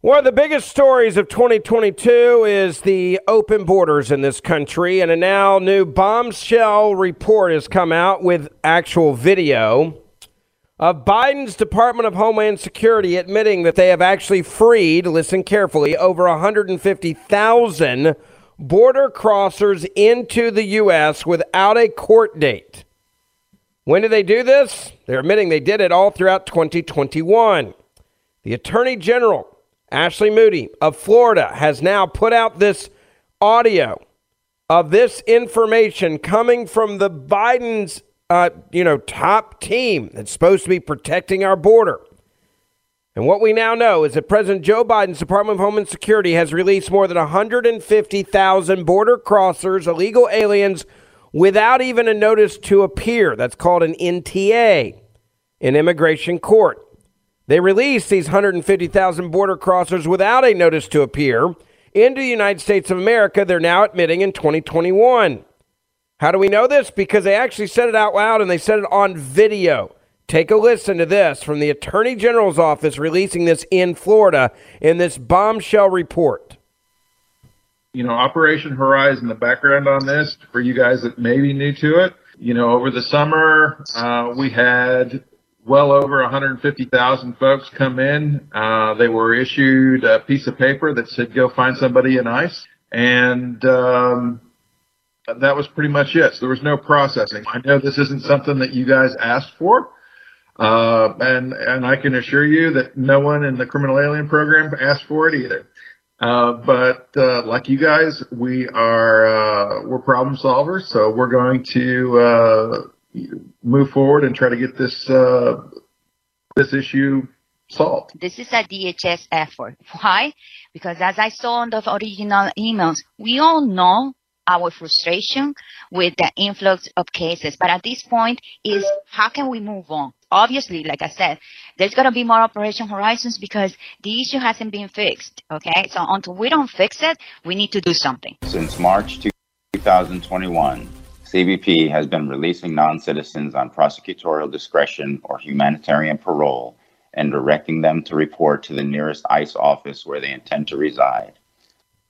One of the biggest stories of 2022 is the open borders in this country, and a now new bombshell report has come out with actual video of Biden's Department of Homeland Security admitting that they have actually freed, listen carefully, over 150,000 border crossers into the U.S. without a court date. When did they do this? They're admitting they did it all throughout 2021. The Attorney General Ashley Moody of Florida has now put out this audio of this information coming from the Biden's, uh, you know, top team that's supposed to be protecting our border. And what we now know is that President Joe Biden's Department of Homeland Security has released more than 150,000 border crossers, illegal aliens, without even a notice to appear. That's called an NTA in immigration court. They released these 150,000 border crossers without a notice to appear into the United States of America. They're now admitting in 2021. How do we know this? Because they actually said it out loud and they said it on video. Take a listen to this from the Attorney General's office releasing this in Florida in this bombshell report. You know, Operation Horizon, the background on this for you guys that may be new to it, you know, over the summer, uh, we had well over 150,000 folks come in. Uh, they were issued a piece of paper that said, go find somebody in ICE. And, um, that was pretty much it. So there was no processing. I know this isn't something that you guys asked for. Uh, and, and I can assure you that no one in the criminal alien program asked for it either. Uh, but, uh, like you guys, we are, uh, we're problem solvers. So we're going to, uh, move forward and try to get this uh, this issue solved. This is a DHS effort. Why? Because as I saw on the original emails, we all know our frustration with the influx of cases. But at this point is how can we move on? Obviously, like I said, there's going to be more Operation Horizons because the issue hasn't been fixed. Okay. So until we don't fix it, we need to do something. Since March 2021, CBP has been releasing non citizens on prosecutorial discretion or humanitarian parole and directing them to report to the nearest ICE office where they intend to reside.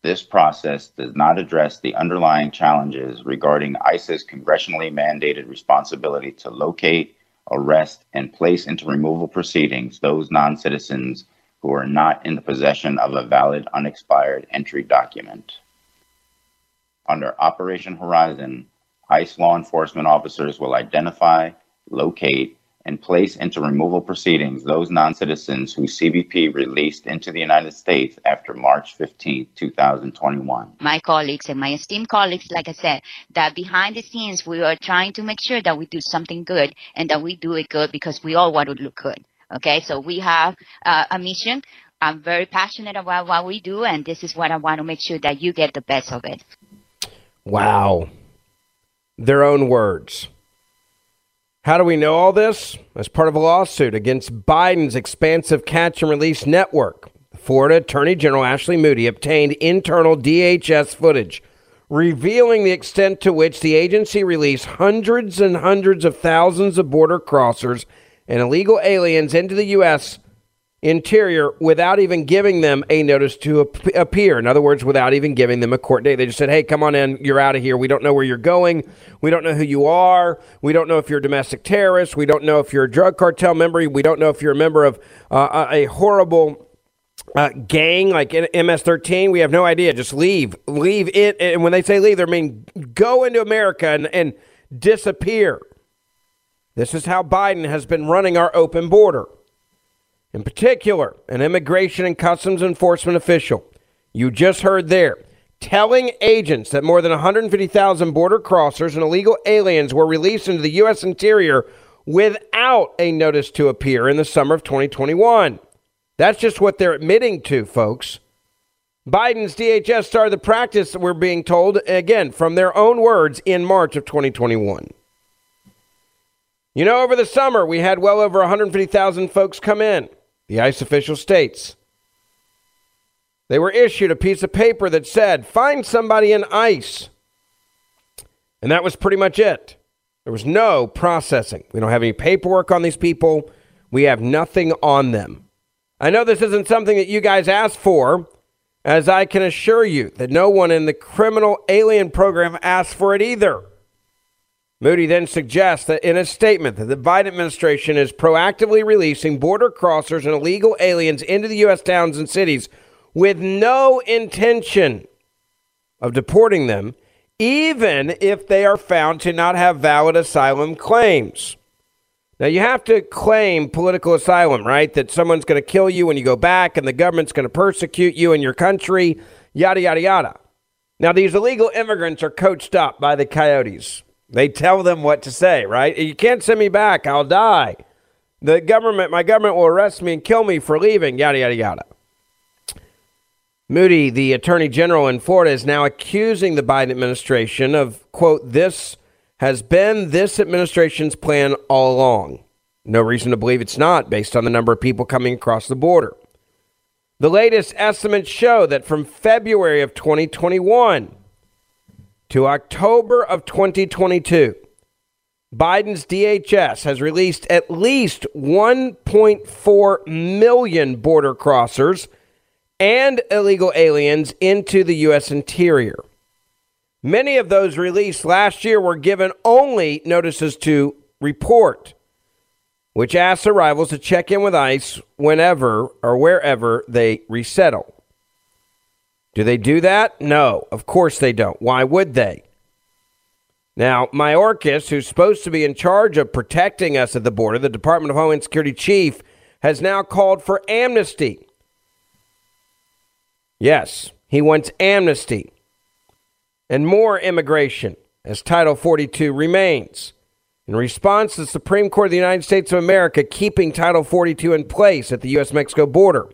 This process does not address the underlying challenges regarding ICE's congressionally mandated responsibility to locate, arrest, and place into removal proceedings those non citizens who are not in the possession of a valid unexpired entry document. Under Operation Horizon, ICE law enforcement officers will identify, locate, and place into removal proceedings those non citizens who CBP released into the United States after March 15, 2021. My colleagues and my esteemed colleagues, like I said, that behind the scenes we are trying to make sure that we do something good and that we do it good because we all want to look good. Okay, so we have uh, a mission. I'm very passionate about what we do, and this is what I want to make sure that you get the best of it. Wow their own words. How do we know all this? As part of a lawsuit against Biden's expansive catch and release network, Florida Attorney General Ashley Moody obtained internal DHS footage revealing the extent to which the agency released hundreds and hundreds of thousands of border crossers and illegal aliens into the U.S. interior without even giving them a notice to ap- appear. In other words, without even giving them a court date. They just said, hey, come on in. You're out of here. We don't know where you're going. We don't know who you are. We don't know if you're a domestic terrorist. We don't know if you're a drug cartel member. We don't know if you're a member of uh, a horrible uh, gang like MS-13. We have no idea. Just leave, leave it. And when they say leave, they mean go into America and, and disappear. This is how Biden has been running our open border. In particular, an immigration and customs enforcement official, you just heard there, telling agents that more than 150,000 border crossers and illegal aliens were released into the U.S. interior without a notice to appear in the summer of 2021. That's just what they're admitting to, folks. Biden's DHS started the practice, we're being told, again, from their own words, in March of 2021. You know, over the summer, we had well over 150,000 folks come in, the ICE official states. They were issued a piece of paper that said, find somebody in ICE. And that was pretty much it. There was no processing. We don't have any paperwork on these people. We have nothing on them. I know this isn't something that you guys asked for, as I can assure you that no one in the criminal alien program asked for it either. Moody then suggests that in a statement that the Biden administration is proactively releasing border crossers and illegal aliens into the U.S. towns and cities with no intention of deporting them, even if they are found to not have valid asylum claims. Now, you have to claim political asylum, right? That someone's going to kill you when you go back and the government's going to persecute you in your country, yada, yada, yada. Now, these illegal immigrants are coached up by the coyotes. They tell them what to say, right? You can't send me back, I'll die. The government, my government will arrest me and kill me for leaving, yada, yada, yada. Moody, the attorney general in Florida, is now accusing the Biden administration of, quote, this has been this administration's plan all along. No reason to believe it's not, based on the number of people coming across the border. The latest estimates show that from February of 2021 to October of 2022, Biden's DHS has released at least 1.4 million border crossers and illegal aliens into the U.S. interior. Many of those released last year were given only notices to report, which asks arrivals to check in with ICE whenever or wherever they resettle. Do they do that? No, of course they don't. Why would they? Now, Mayorkas, who's supposed to be in charge of protecting us at the border, the Department of Homeland Security chief, has now called for amnesty. Yes, he wants amnesty and more immigration as Title 42 remains. In response, the Supreme Court of the United States of America keeping Title 42 in place at the U.S. Mexico border.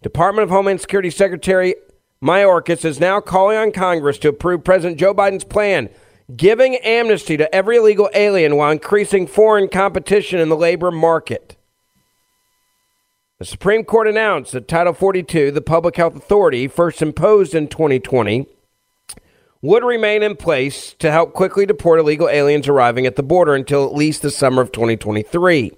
Department of Homeland Security Secretary Mayorkas is now calling on Congress to approve President Joe Biden's plan, giving amnesty to every illegal alien while increasing foreign competition in the labor market. The Supreme Court announced that Title 42, the public health authority first imposed in 2020, would remain in place to help quickly deport illegal aliens arriving at the border until at least the summer of 2023.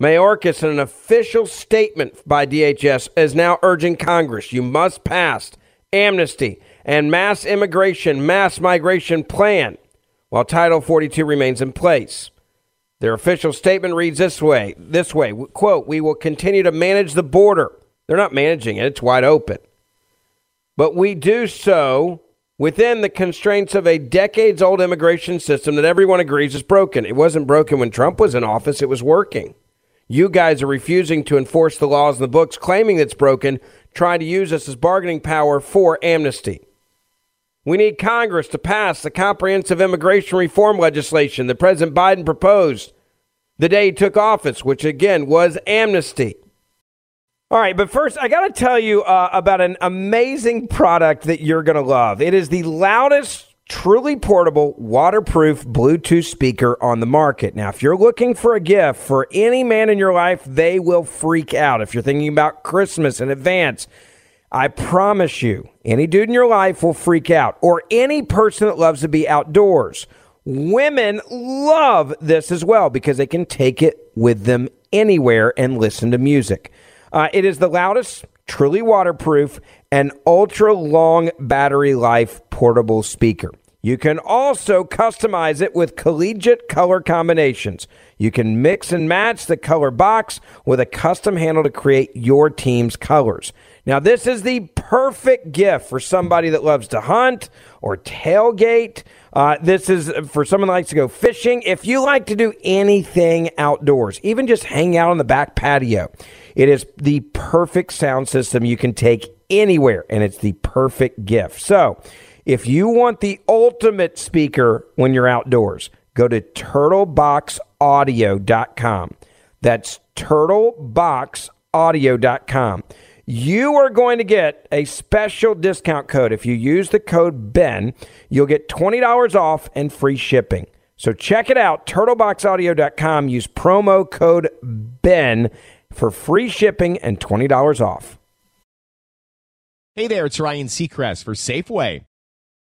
Mayorkas, in an official statement by DHS, is now urging Congress you must pass amnesty and mass immigration, mass migration plan while Title 42 remains in place. Their official statement reads this way, this way, quote, "We will continue to manage the border." They're not managing it, it's wide open. But we do so within the constraints of a decades old immigration system that everyone agrees is broken. It wasn't broken when Trump was in office, it was working. You guys are refusing to enforce the laws in the books, claiming it's broken, trying to use us as bargaining power for amnesty. We need Congress to pass the comprehensive immigration reform legislation that President Biden proposed the day he took office, which again was amnesty. All right, but first, I got to tell you uh, about an amazing product that you're going to love. It is the loudest, truly portable, waterproof Bluetooth speaker on the market. Now, if you're looking for a gift for any man in your life, they will freak out. If you're thinking about Christmas in advance, I promise you, any dude in your life will freak out, or any person that loves to be outdoors. Women love this as well because they can take it with them anywhere and listen to music. Uh, it is the loudest, truly waterproof, and ultra long battery life portable speaker. You can also customize it with collegiate color combinations. You can mix and match the color box with a custom handle to create your team's colors. Now, this is the perfect gift for somebody that loves to hunt or tailgate. Uh, this is for someone that likes to go fishing. If you like to do anything outdoors, even just hang out on the back patio, it is the perfect sound system you can take anywhere, and it's the perfect gift. So, if you want the ultimate speaker when you're outdoors, go to turtleboxaudio.com. That's turtleboxaudio.com you are going to get a special discount code. If you use the code BEN, you'll get $20 off and free shipping. So check it out, turtleboxaudio.com. Use promo code BEN for free shipping and $20 off. Hey there, it's Ryan Seacrest for Safeway.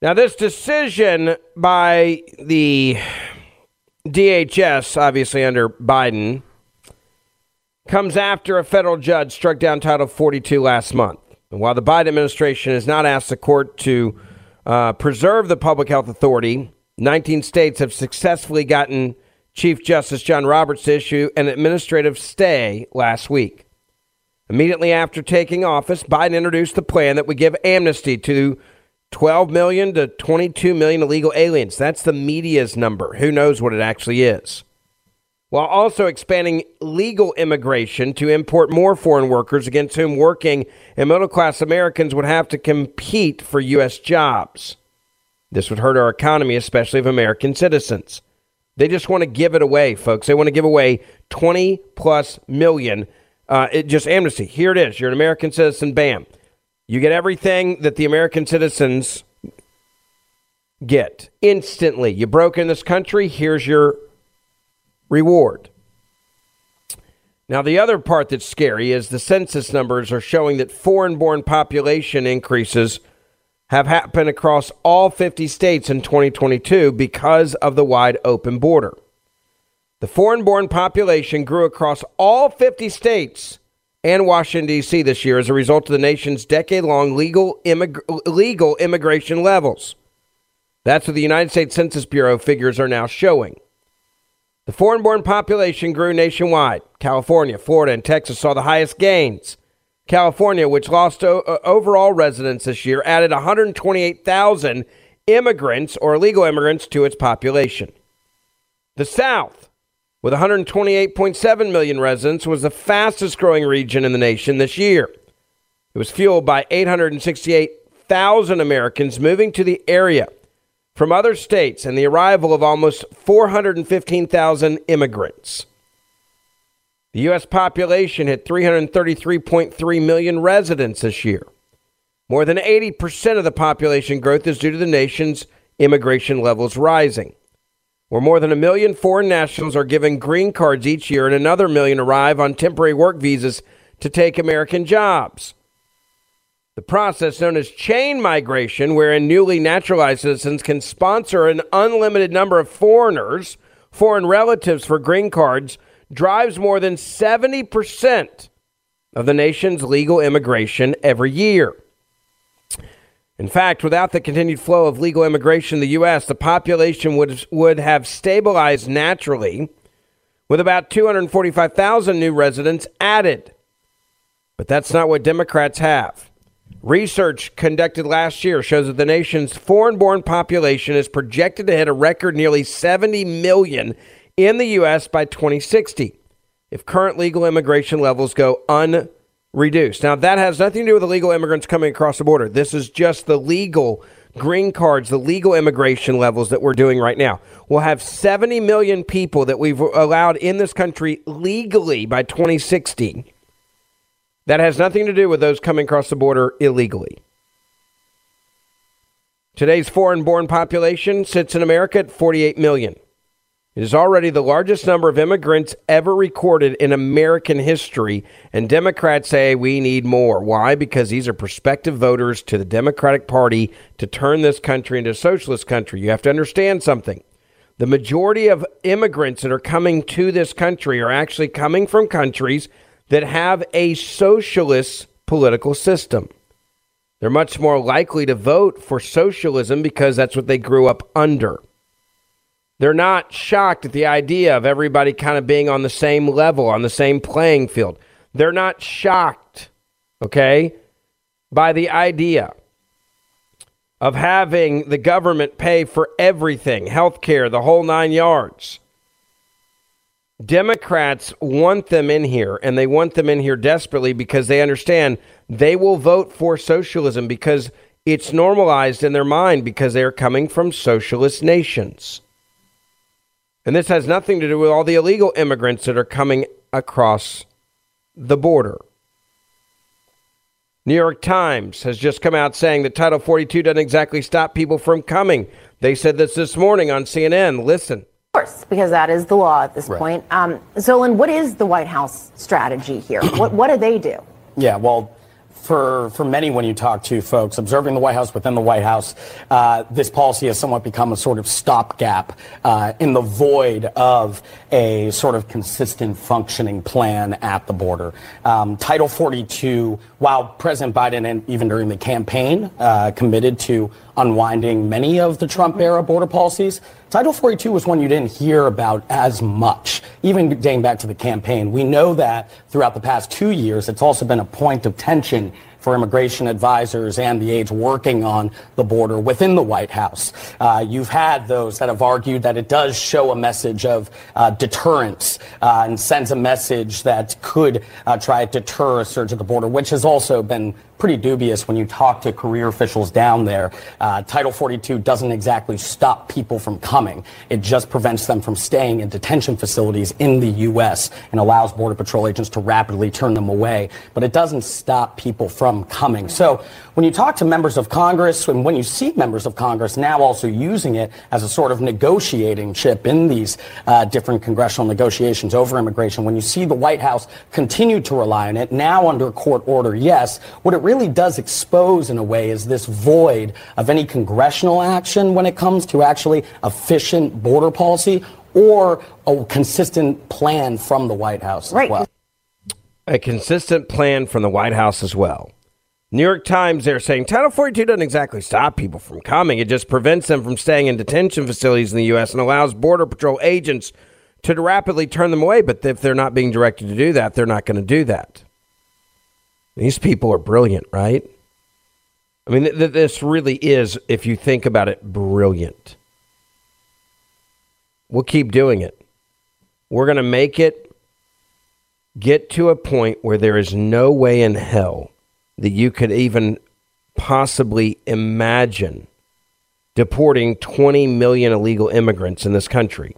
Now, this decision by the DHS, obviously under Biden, comes after a federal judge struck down Title 42 last month. And while the Biden administration has not asked the court to uh, preserve the public health authority, 19 states have successfully gotten Chief Justice John Roberts to issue an administrative stay last week. Immediately after taking office, Biden introduced the plan that would give amnesty to 12 million to 22 million illegal aliens. That's the media's number. Who knows what it actually is? while also expanding legal immigration to import more foreign workers against whom working and middle class Americans would have to compete for U.S. jobs. This would hurt our economy, especially of American citizens. They just want to give it away, folks. They want to give away 20 plus million. Uh, it just amnesty. Here it is. You're an American citizen. Bam. You get everything that the American citizens get instantly. You broke in this country. Here's your reward. Now, the other part that's scary is the census numbers are showing that foreign born population increases have happened across all 50 states in 2022 because of the wide open border. The foreign born population grew across all 50 states and Washington, D.C. this year as a result of the nation's decade long legal, immig- legal immigration levels. That's what the United States Census Bureau figures are now showing. The foreign born population grew nationwide. California, Florida, and Texas saw the highest gains. California, which lost o- uh, overall residents this year, added 128,000 immigrants or illegal immigrants to its population. The South, with 128.7 million residents, was the fastest growing region in the nation this year. It was fueled by 868,000 Americans moving to the area from other states and the arrival of almost 415,000 immigrants. The U.S. population hit 333.3 million residents this year. More than 80% of the population growth is due to the nation's immigration levels rising. Where more than a million foreign nationals are given green cards each year, and another million arrive on temporary work visas to take American jobs. The process known as chain migration, wherein newly naturalized citizens can sponsor an unlimited number of foreigners, foreign relatives for green cards, drives more than 70% of the nation's legal immigration every year. In fact, without the continued flow of legal immigration in the U.S., the population would, would have stabilized naturally with about 245,000 new residents added. But that's not what Democrats have. Research conducted last year shows that the nation's foreign born population is projected to hit a record nearly 70 million in the U.S. by 2060 if current legal immigration levels go unreduced. Now, that has nothing to do with illegal immigrants coming across the border. This is just the legal green cards, the legal immigration levels that we're doing right now. We'll have 70 million people that we've allowed in this country legally by 2060. That has nothing to do with those coming across the border illegally. Today's foreign born population sits in America at 48 million. It is already the largest number of immigrants ever recorded in American history, and Democrats say we need more. Why? Because these are prospective voters to the Democratic Party to turn this country into a socialist country. You have to understand something. The majority of immigrants that are coming to this country are actually coming from countries that have a socialist political system. They're much more likely to vote for socialism because that's what they grew up under. They're not shocked at the idea of everybody kind of being on the same level, on the same playing field. They're not shocked, okay, by the idea of having the government pay for everything health care, the whole nine yards. Democrats want them in here, and they want them in here desperately because they understand they will vote for socialism because it's normalized in their mind because they are coming from socialist nations. And this has nothing to do with all the illegal immigrants that are coming across the border. New York Times has just come out saying that Title 42 doesn't exactly stop people from coming. They said this this morning on CNN. Listen. Of course, because that is the law at this right. point. Um, Zolan, what is the White House strategy here? what, what do they do? Yeah, well, for, for many when you talk to folks observing the White House within the White House, uh, this policy has somewhat become a sort of stopgap uh, in the void of a sort of consistent functioning plan at the border. Um, Title 42, while President Biden and even during the campaign uh, committed to unwinding many of the Trump era border policies, Title 42 was one you didn't hear about as much, even dating back to the campaign. We know that throughout the past two years, it's also been a point of tension for immigration advisors and the aides working on the border within the White House. Uh, you've had those that have argued that it does show a message of uh, deterrence uh, and sends a message that could uh, try to deter a surge at the border, which has also been pretty dubious when you talk to career officials down there. Uh, Title 42 doesn't exactly stop people from coming. It just prevents them from staying in detention facilities in the U.S. and allows Border Patrol agents to rapidly turn them away. But it doesn't stop people from coming. So when you talk to members of Congress and when you see members of Congress now also using it as a sort of negotiating chip in these uh, different congressional negotiations over immigration, when you see the White House continue to rely on it, now under court order, yes, what it really does expose in a way is this void of any congressional action when it comes to actually efficient border policy or a consistent plan from the White House right. well. A consistent plan from the White House as well. New York Times, they're saying Title 42 doesn't exactly stop people from coming. It just prevents them from staying in detention facilities in the U.S. and allows Border Patrol agents to rapidly turn them away. But if they're not being directed to do that, they're not going to do that. These people are brilliant, right? I mean, th- this really is, if you think about it, brilliant. We'll keep doing it. We're going to make it get to a point where there is no way in hell that you could even possibly imagine deporting 20 million illegal immigrants in this country.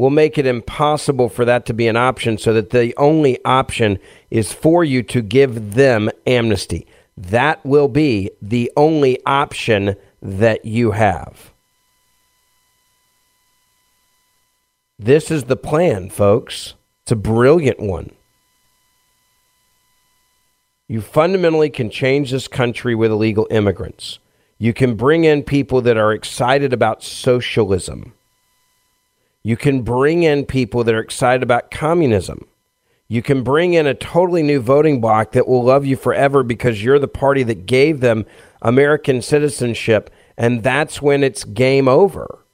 We'll make it impossible for that to be an option so that the only option is for you to give them amnesty. That will be the only option that you have. This is the plan, folks. It's a brilliant one. You fundamentally can change this country with illegal immigrants. You can bring in people that are excited about socialism. You can bring in people that are excited about communism. You can bring in a totally new voting bloc that will love you forever because you're the party that gave them American citizenship, and that's when it's game over.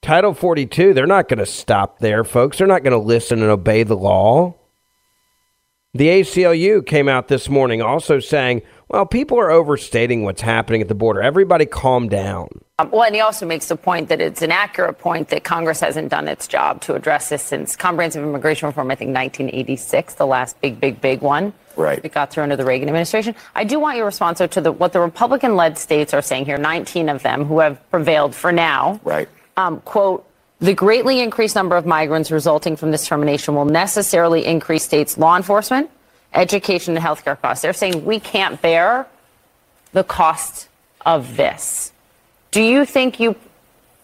Title 42, they're not going to stop there, folks. They're not going to listen and obey the law. The ACLU came out this morning also saying, well, people are overstating what's happening at the border. Everybody calm down. Um, well, and he also makes the point that it's an accurate point that Congress hasn't done its job to address this since comprehensive immigration reform, I think 1986, the last big, big, big one. Right. It got through under the Reagan administration. I do want your response though, to the, what the Republican led states are saying here, 19 of them who have prevailed for now. Right. Um, quote, the greatly increased number of migrants resulting from this termination will necessarily increase states' law enforcement, education, and healthcare costs. They're saying we can't bear the cost of this. Do you think you,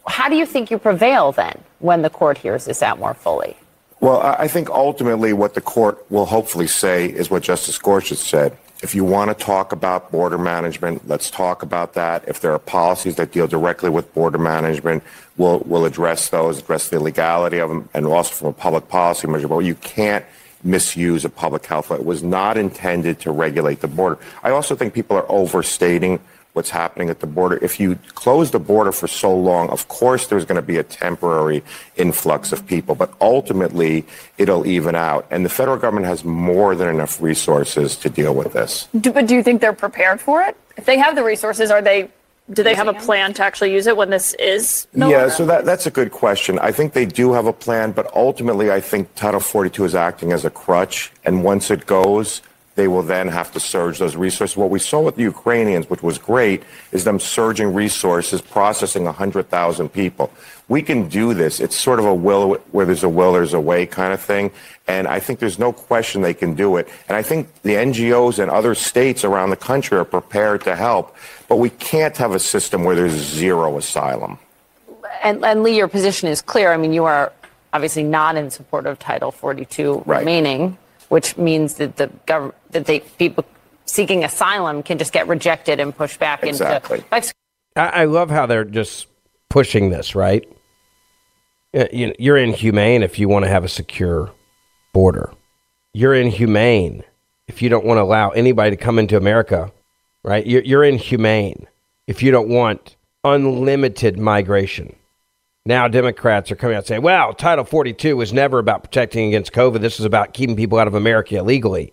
how do you think you prevail then when the court hears this out more fully? Well, I think ultimately what the court will hopefully say is what Justice Gorsuch said. If you want to talk about border management, let's talk about that. If there are policies that deal directly with border management, we'll, address those, address the legality of them, and also from a public policy measure. But you can't misuse a public health law. It was not intended to regulate the border. I also think people are overstating what's happening at the border. If you close the border for so long, of course there's going to be a temporary influx of people, but ultimately it'll even out. And the federal government has more than enough resources to deal with this. Do, but do you think they're prepared for it? If they have the resources, are they? Do they have a plan to actually use it when this is? No yeah, so that, that's a good question. I think they do have a plan, but ultimately I think Title 42 is acting as a crutch. And once it goes, they will then have to surge those resources. What we saw with the Ukrainians, which was great, is them surging resources, processing 100,000 people. We can do this. It's sort of a will where there's a will, there's a way kind of thing. And I think there's no question they can do it. And I think the NGOs and other states around the country are prepared to help. But we can't have a system where there's zero asylum. And, and Lee, your position is clear. I mean, you are obviously not in support of Title 42 Right. remaining, which means that the government, that they people seeking asylum can just get rejected and pushed back Exactly. into Mexico. I, I love how they're just pushing this, right? Uh, you- You're inhumane if you want to have a secure border. You're inhumane if you don't want to allow anybody to come into America, right? You're, you're inhumane if you don't want unlimited migration. Now, Democrats are coming out saying, well, Title 42 was never about protecting against COVID. This is about keeping people out of America illegally.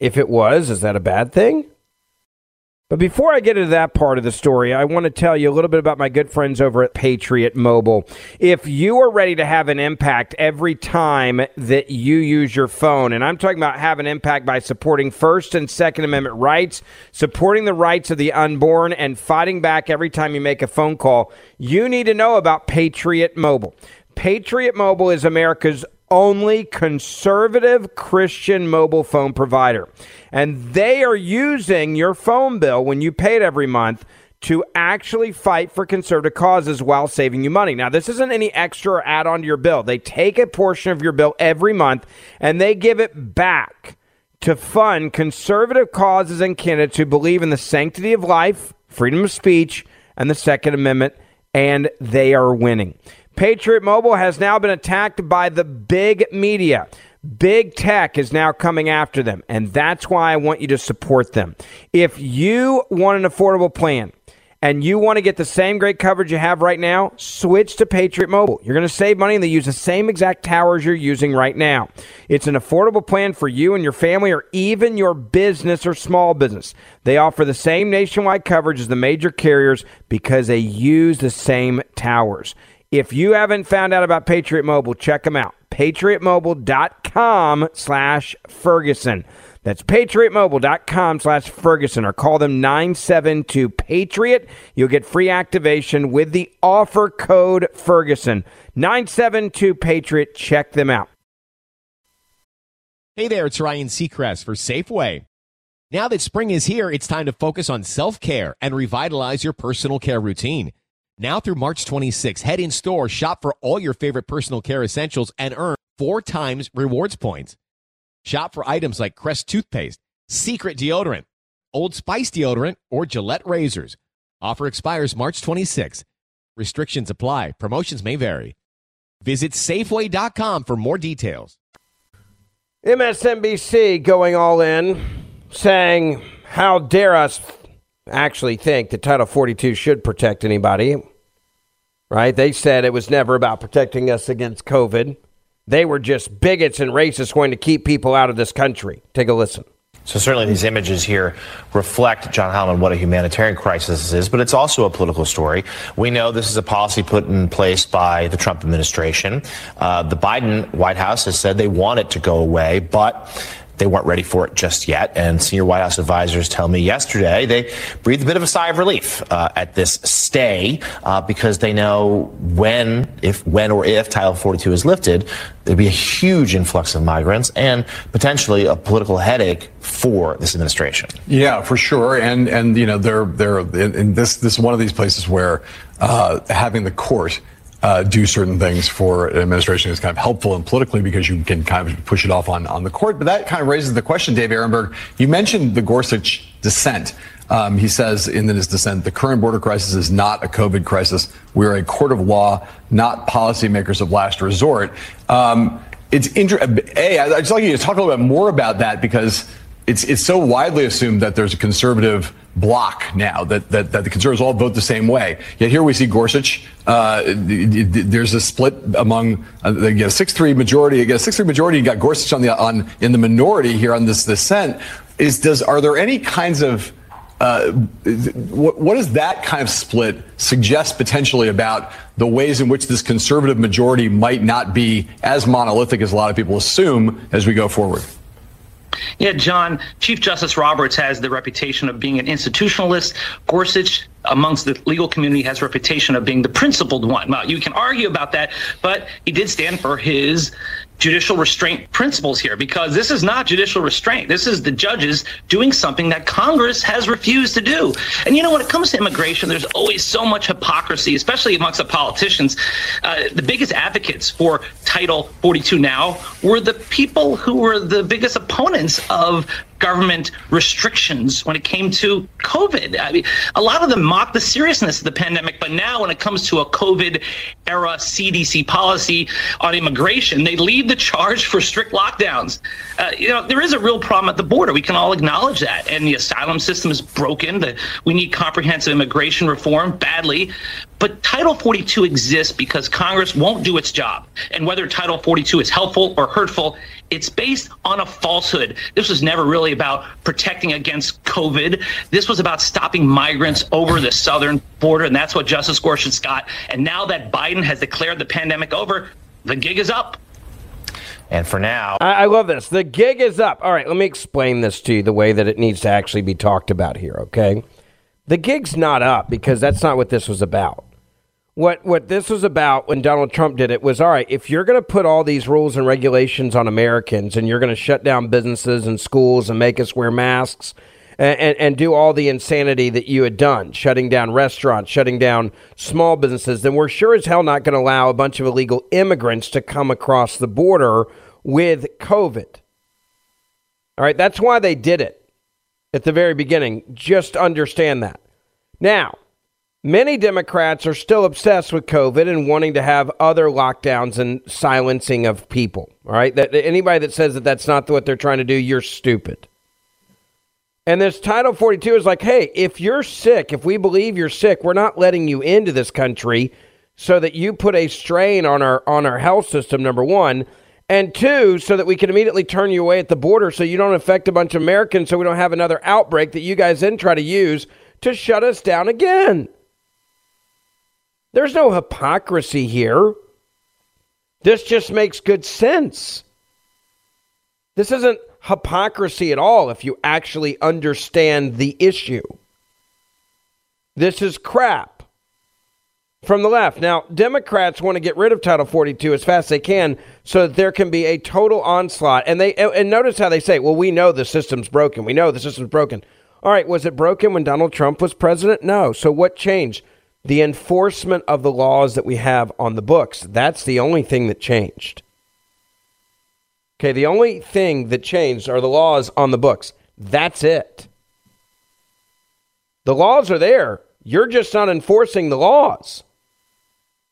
If it was, is that a bad thing? But before I get into that part of the story, I want to tell you a little bit about my good friends over at Patriot Mobile. If you are ready to have an impact every time that you use your phone, and I'm talking about have an impact by supporting First and Second Amendment rights, supporting the rights of the unborn, and fighting back every time you make a phone call, you need to know about Patriot Mobile. Patriot Mobile is America's only conservative Christian mobile phone provider. And they are using your phone bill when you pay it every month to actually fight for conservative causes while saving you money. Now, this isn't any extra or add on to your bill. They take a portion of your bill every month and they give it back to fund conservative causes and candidates who believe in the sanctity of life, freedom of speech, and the Second Amendment, and they are winning. Patriot Mobile has now been attacked by the big media. Big tech is now coming after them, and that's why I want you to support them. If you want an affordable plan, and you want to get the same great coverage you have right now, switch to Patriot Mobile. You're going to save money and they use the same exact towers you're using right now. It's an affordable plan for you and your family or even your business or small business. They offer the same nationwide coverage as the major carriers because they use the same towers. If you haven't found out about Patriot Mobile, check them out. PatriotMobile.com slash Ferguson. That's patriotmobile.com slash Ferguson or call them 972 Patriot. You'll get free activation with the offer code Ferguson. 972 Patriot. Check them out. Hey there, it's Ryan Seacrest for Safeway. Now that spring is here, it's time to focus on self care and revitalize your personal care routine. Now through March 26, head in store, shop for all your favorite personal care essentials, and earn four times rewards points. Shop for items like Crest toothpaste, Secret deodorant, Old Spice deodorant, or Gillette razors. Offer expires March 26. Restrictions apply. Promotions may vary. Visit Safeway.com for more details. MSNBC going all in, saying, How dare us actually think that Title 42 should protect anybody? Right? They said it was never about protecting us against COVID. they were just bigots and racists going to keep people out of this country. Take a listen. So certainly these images here reflect, John Heilemann, what a humanitarian crisis this is, but it's also a political story. We know this is a policy put in place by the Trump administration. Uh, the Biden White House has said they want it to go away, but they weren't ready for it just yet. And senior White House advisors tell me yesterday they breathed a bit of a sigh of relief uh, at this stay uh, because they know when, if when or if Title 42 is lifted, there'd be a huge influx of migrants and potentially a political headache for this administration. Yeah, for sure. And and you know they're they're in this this is one of these places where uh, having the court uh, do certain things for an administration is kind of helpful and politically because you can kind of push it off on, on the court. But that kind of raises the question, Dave Aronberg. You mentioned the Gorsuch dissent. Um, he says in his dissent, the current border crisis is not a COVID crisis. We're a court of law, not policymakers of last resort. Um, it's interesting. A, I'd just like you to talk a little bit more about that because it's it's so widely assumed that there's a conservative block now that, that, that the conservatives all vote the same way. Yet here we see Gorsuch. Uh, there's a split among uh, you six three majority. You six three majority. You got Gorsuch on the on in the minority here on this dissent. Is does are there any kinds of uh, what, what does that kind of split suggest potentially about the ways in which this conservative majority might not be as monolithic as a lot of people assume as we go forward? Yeah, John, Chief Justice Roberts has the reputation of being an institutionalist. Gorsuch, amongst the legal community, has reputation of being the principled one. Well, you can argue about that, but he did stand for his judicial restraint principles here because this is not judicial restraint. This is the judges doing something that Congress has refused to do. And you know, when it comes to immigration, there's always so much hypocrisy, especially amongst the politicians. Uh, the biggest advocates for Title 42 now were the people who were the biggest opponents of government restrictions when it came to COVID. I mean, a lot of them mock the seriousness of the pandemic, but now when it comes to a COVID era CDC policy on immigration, they lead the charge for strict lockdowns. Uh, you know, there is a real problem at the border. We can all acknowledge that. And the asylum system is broken. The, we need comprehensive immigration reform badly. But Title 42 exists because Congress won't do its job. And whether Title 42 is helpful or hurtful, it's based on a falsehood. This was never really about protecting against COVID. This was about stopping migrants over the southern border. And that's what Justice Gorsuch got. And now that Biden has declared the pandemic over, the gig is up. And for now, I, I, love this. The gig is up. All right, let me explain this to you the way that it needs to actually be talked about here, okay? The gig's not up because that's not what this was about. What what this was about when Donald Trump did it was all right, if you're going to put all these rules and regulations on Americans and you're going to shut down businesses and schools and make us wear masks and, and, do all the insanity that you had done, shutting down restaurants, shutting down small businesses, then we're sure as hell not going to allow a bunch of illegal immigrants to come across the border with COVID. All right, that's why they did it at the very beginning. Just understand that. Now, Many Democrats are still obsessed with COVID and wanting to have other lockdowns and silencing of people. All right, that anybody that says that that's not what they're trying to do, you're stupid. And this Title 42 is like, hey, if you're sick, if we believe you're sick, we're not letting you into this country so that you put a strain on our on our health system. Number one, and two, so that we can immediately turn you away at the border, so you don't affect a bunch of Americans, so we don't have another outbreak that you guys then try to use to shut us down again. There's no hypocrisy here. This just makes good sense. This isn't hypocrisy at all if you actually understand the issue. This is crap from the left. Now, Democrats want to get rid of Title 42 as fast as they can so that there can be a total onslaught. And they and notice how they say, "Well, we know the system's broken. We know the system's broken." All right, was it broken when Donald Trump was president? No. So what changed? the enforcement of the laws that we have on the books. That's the only thing that changed. Okay, the only thing that changed are the laws on the books. That's it. The laws are there. You're just not enforcing the laws.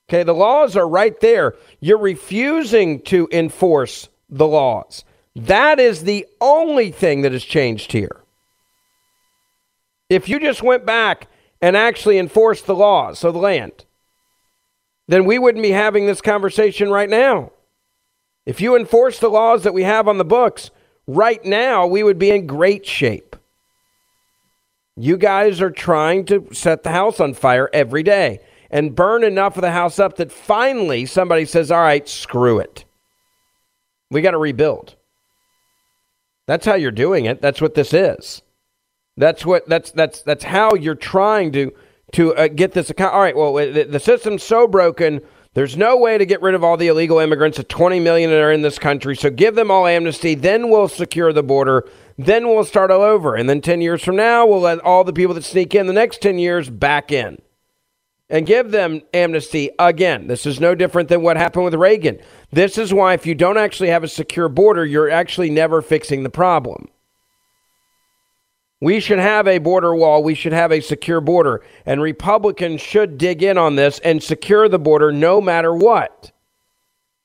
Okay, the laws are right there. You're refusing to enforce the laws. That is the only thing that has changed here. If you just went back and actually enforced the laws of the land, then we wouldn't be having this conversation right now. If you enforce the laws that we have on the books, right now we would be in great shape. You guys are trying to set the house on fire every day and burn enough of the house up that finally somebody says, all right, screw it. We got to rebuild. That's how you're doing it. That's what this is. That's what that's that's that's how you're trying to to uh, get this account. All right, well, the, the system's so broken. There's no way to get rid of all the illegal immigrants, the 20 million that are in this country. So give them all amnesty. Then we'll secure the border. Then we'll start all over. And then 10 years from now, we'll let all the people that sneak in the next 10 years back in and give them amnesty again. This is no different than what happened with Reagan. This is why, if you don't actually have a secure border, you're actually never fixing the problem. We should have a border wall. We should have a secure border. And Republicans should dig in on this and secure the border no matter what.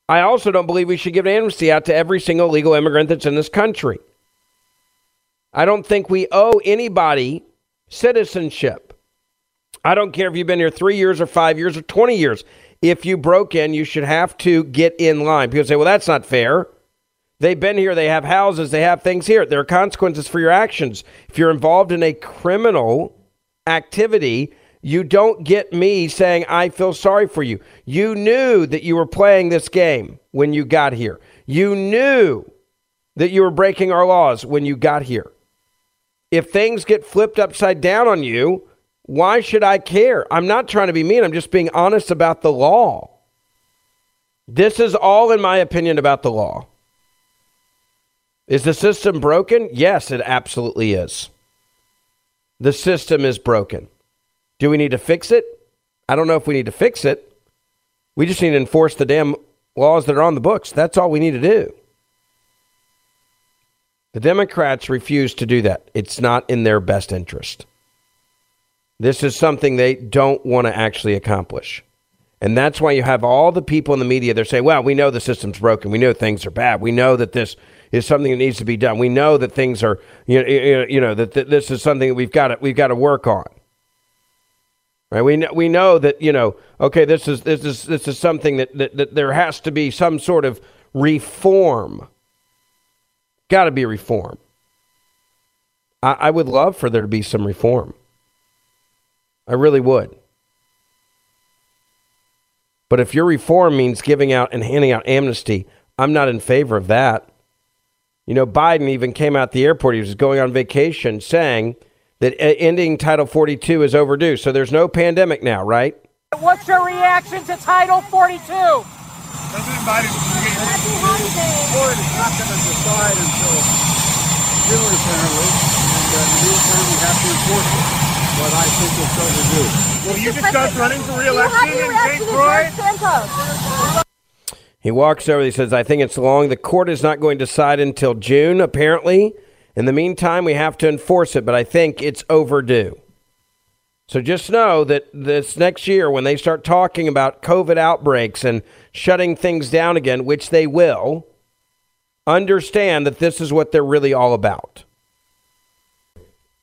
I also don't believe we should give amnesty out to every single legal immigrant that's in this country. I don't think we owe anybody citizenship. I don't care if you've been here three years or five years or 20 years. If you broke in, you should have to get in line. People say, well, that's not fair. They've been here, they have houses, they have things here. There are consequences for your actions. If you're involved in a criminal activity, you don't get me saying, I feel sorry for you. You knew that you were playing this game when you got here. You knew that you were breaking our laws when you got here. If things get flipped upside down on you, why should I care? I'm not trying to be mean. I'm just being honest about the law. This is all, in my opinion, about the law. Is the system broken? Yes, it absolutely is. The system is broken. Do we need to fix it? I don't know if we need to fix it. We just need to enforce the damn laws that are on the books. That's all we need to do. The Democrats refuse to do that. It's not in their best interest. This is something they don't want to actually accomplish. And that's why you have all the people in the media, they're saying, well, we know the system's broken. We know things are bad. We know that this is something that needs to be done. We know that things are, you know, you know that, that this is something that we've got to, we've got to work on. Right? We know, we know that, you know, okay, this is, this is, this is something that, that, that there has to be some sort of reform. Got to be reform. I, I would love for there to be some reform. I really would. But if your reform means giving out and handing out amnesty, I'm not in favor of that. You know, Biden even came out the airport. He was going on vacation saying that ending Title 42 is overdue. So there's no pandemic now, right? What's your reaction to Title 42? President Biden, Happy holidays. Court is not going to decide until June, apparently. And uh, in the meantime, we have to enforce it but I think it's overdue. Will you discuss running for re-election in St. Croix? He walks over. He says, "I think it's long. The court is not going to decide until June. Apparently, in the meantime, we have to enforce it. But I think it's overdue." So just know that this next year, when they start talking about COVID outbreaks and shutting things down again, which they will, understand that this is what they're really all about.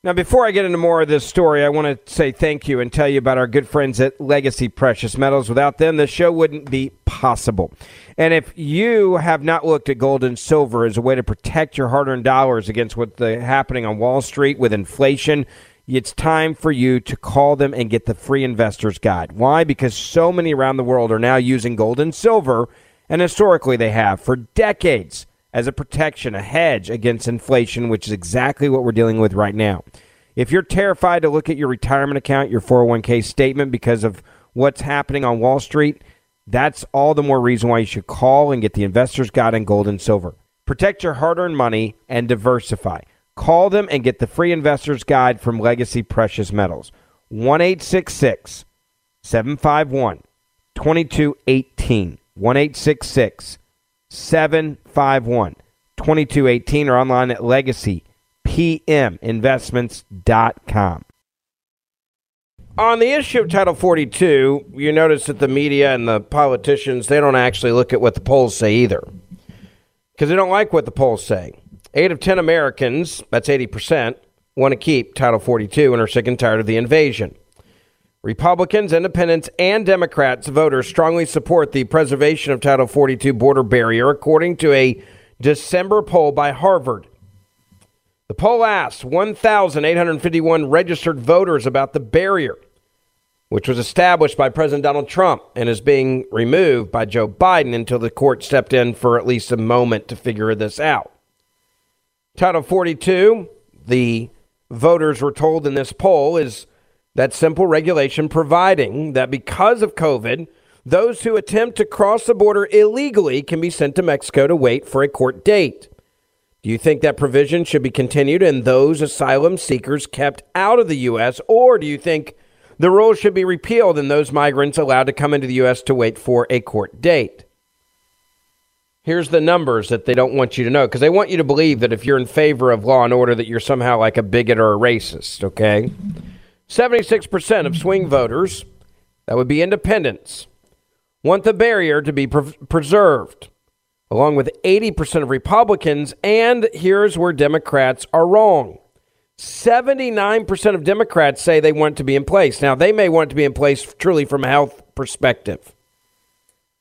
Now, before I get into more of this story, I want to say thank you and tell you about our good friends at Legacy Precious Metals. Without them, the show wouldn't be possible. And if you have not looked at gold and silver as a way to protect your hard earned dollars against what's happening on Wall Street with inflation, it's time for you to call them and get the free investor's guide. Why? Because so many around the world are now using gold and silver, and historically they have for decades as a protection, a hedge against inflation, which is exactly what we're dealing with right now. If you're terrified to look at your retirement account, your 401k statement because of what's happening on Wall Street, that's all the more reason why you should call and get the investor's guide in gold and silver. Protect your hard earned money and diversify. Call them and get the free investor's guide from Legacy Precious Metals. 1 751 2218. 1 751 2218 or online at legacypminvestments.com. On the issue of Title 42, you notice that the media and the politicians, they don't actually look at what the polls say either. Because they don't like what the polls say. Eight of 10 Americans, that's 80%, want to keep Title 42 and are sick and tired of the invasion. Republicans, independents, and Democrats voters strongly support the preservation of Title 42 border barrier, according to a December poll by Harvard. The poll asked 1,851 registered voters about the barrier, which was established by President Donald Trump and is being removed by Joe Biden until the court stepped in for at least a moment to figure this out. Title 42, the voters were told in this poll, is that simple regulation providing that because of COVID, those who attempt to cross the border illegally can be sent to Mexico to wait for a court date. Do you think that provision should be continued and those asylum seekers kept out of the U.S., or do you think the rule should be repealed and those migrants allowed to come into the U.S. to wait for a court date? Here's the numbers that they don't want you to know because they want you to believe that if you're in favor of law and order, that you're somehow like a bigot or a racist, okay? 76% of swing voters, that would be independents, want the barrier to be pre- preserved, along with 80% of Republicans. And here's where Democrats are wrong 79% of Democrats say they want to be in place. Now, they may want to be in place truly from a health perspective.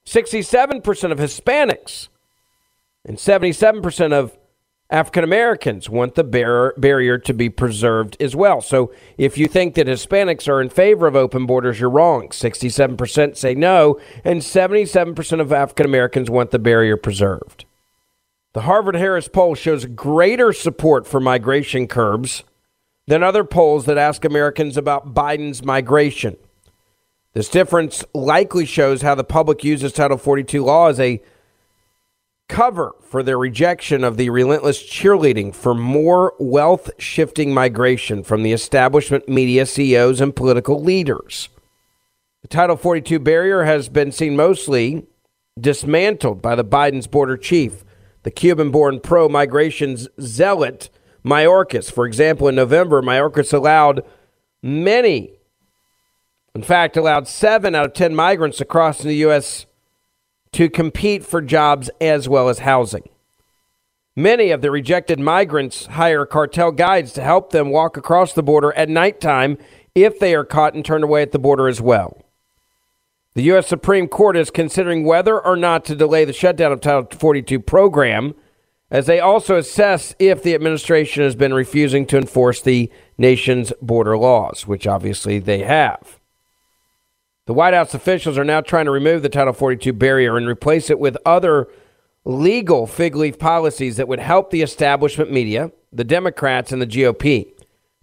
67% of Hispanics and 77% of African Americans want the bar- barrier to be preserved as well. So if you think that Hispanics are in favor of open borders, you're wrong. 67% say no, and 77% of African Americans want the barrier preserved. The Harvard Harris poll shows greater support for migration curbs than other polls that ask Americans about Biden's migration. This difference likely shows how the public uses Title 42 law as a cover for their rejection of the relentless cheerleading for more wealth shifting migration from the establishment media, CEOs, and political leaders. The Title 42 barrier has been seen mostly dismantled by the Biden's border chief, the Cuban born pro migration zealot Mayorkas. For example, in November, Mayorkas allowed many, in fact, allowed seven out of 10 migrants across the U.S to compete for jobs as well as housing. Many of the rejected migrants hire cartel guides to help them walk across the border at nighttime if they are caught and turned away at the border as well. The U.S. Supreme Court is considering whether or not to delay the shutdown of Title 42 program as they also assess if the administration has been refusing to enforce the nation's border laws, which obviously they have. The White House officials are now trying to remove the Title 42 barrier and replace it with other legal fig leaf policies that would help the establishment media, the Democrats, and the GOP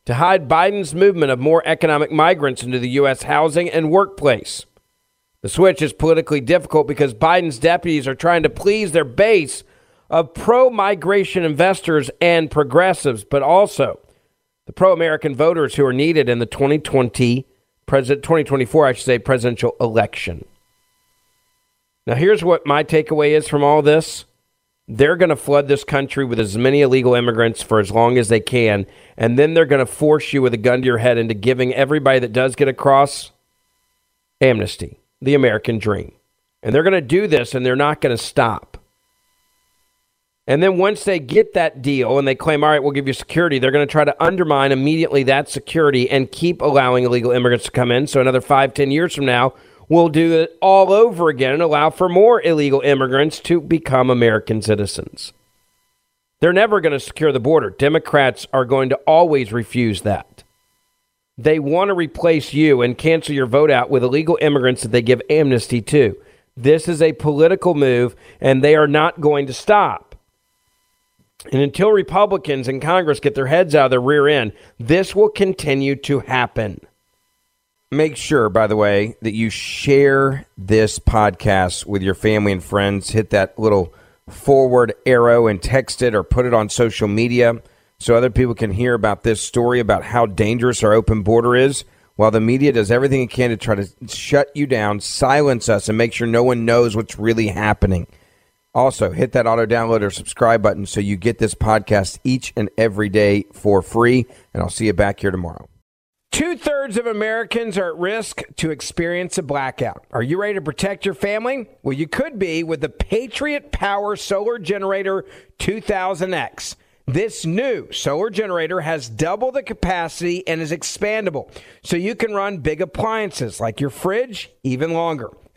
to hide Biden's movement of more economic migrants into the U.S. housing and workplace. The switch is politically difficult because Biden's deputies are trying to please their base of pro migration investors and progressives, but also the pro American voters who are needed in the 2020 president 2024, I should say, presidential election. Now, here's what my takeaway is from all this. They're going to flood this country with as many illegal immigrants for as long as they can, and then they're going to force you with a gun to your head into giving everybody that does get across amnesty, the American dream. And they're going to do this, and they're not going to stop. And then once they get that deal and they claim, all right, we'll give you security, they're going to try to undermine immediately that security and keep allowing illegal immigrants to come in. So another five, ten years from now, we'll do it all over again and allow for more illegal immigrants to become American citizens. They're never going to secure the border. Democrats are going to always refuse that. They want to replace you and cancel your vote out with illegal immigrants that they give amnesty to. This is a political move, and they are not going to stop. And until Republicans in Congress get their heads out of their rear end, this will continue to happen. Make sure, by the way, that you share this podcast with your family and friends. Hit that little forward arrow and text it or put it on social media so other people can hear about this story about how dangerous our open border is while the media does everything it can to try to shut you down, silence us, and make sure no one knows what's really happening. Also, hit that auto download or subscribe button so you get this podcast each and every day for free. And I'll see you back here tomorrow. Two thirds of Americans are at risk to experience a blackout. Are you ready to protect your family? Well, you could be with the Patriot Power Solar Generator 2000X. This new solar generator has double the capacity and is expandable, so you can run big appliances like your fridge even longer.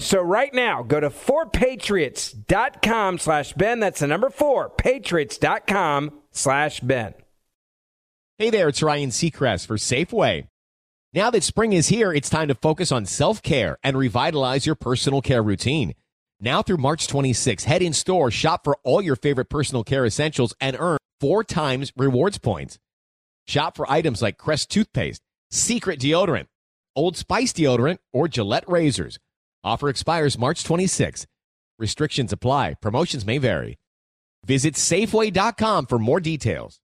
So right now, go to 4patriots.com slash Ben. That's the number four, patriots.com slash Ben. Hey there, it's Ryan Seacrest for Safeway. Now that spring is here, it's time to focus on self-care and revitalize your personal care routine. Now through March 26, head in store, shop for all your favorite personal care essentials and earn four times rewards points. Shop for items like Crest toothpaste, Secret deodorant, Old Spice deodorant, or Gillette razors. Offer expires March 26. Restrictions apply. Promotions may vary. Visit Safeway.com for more details.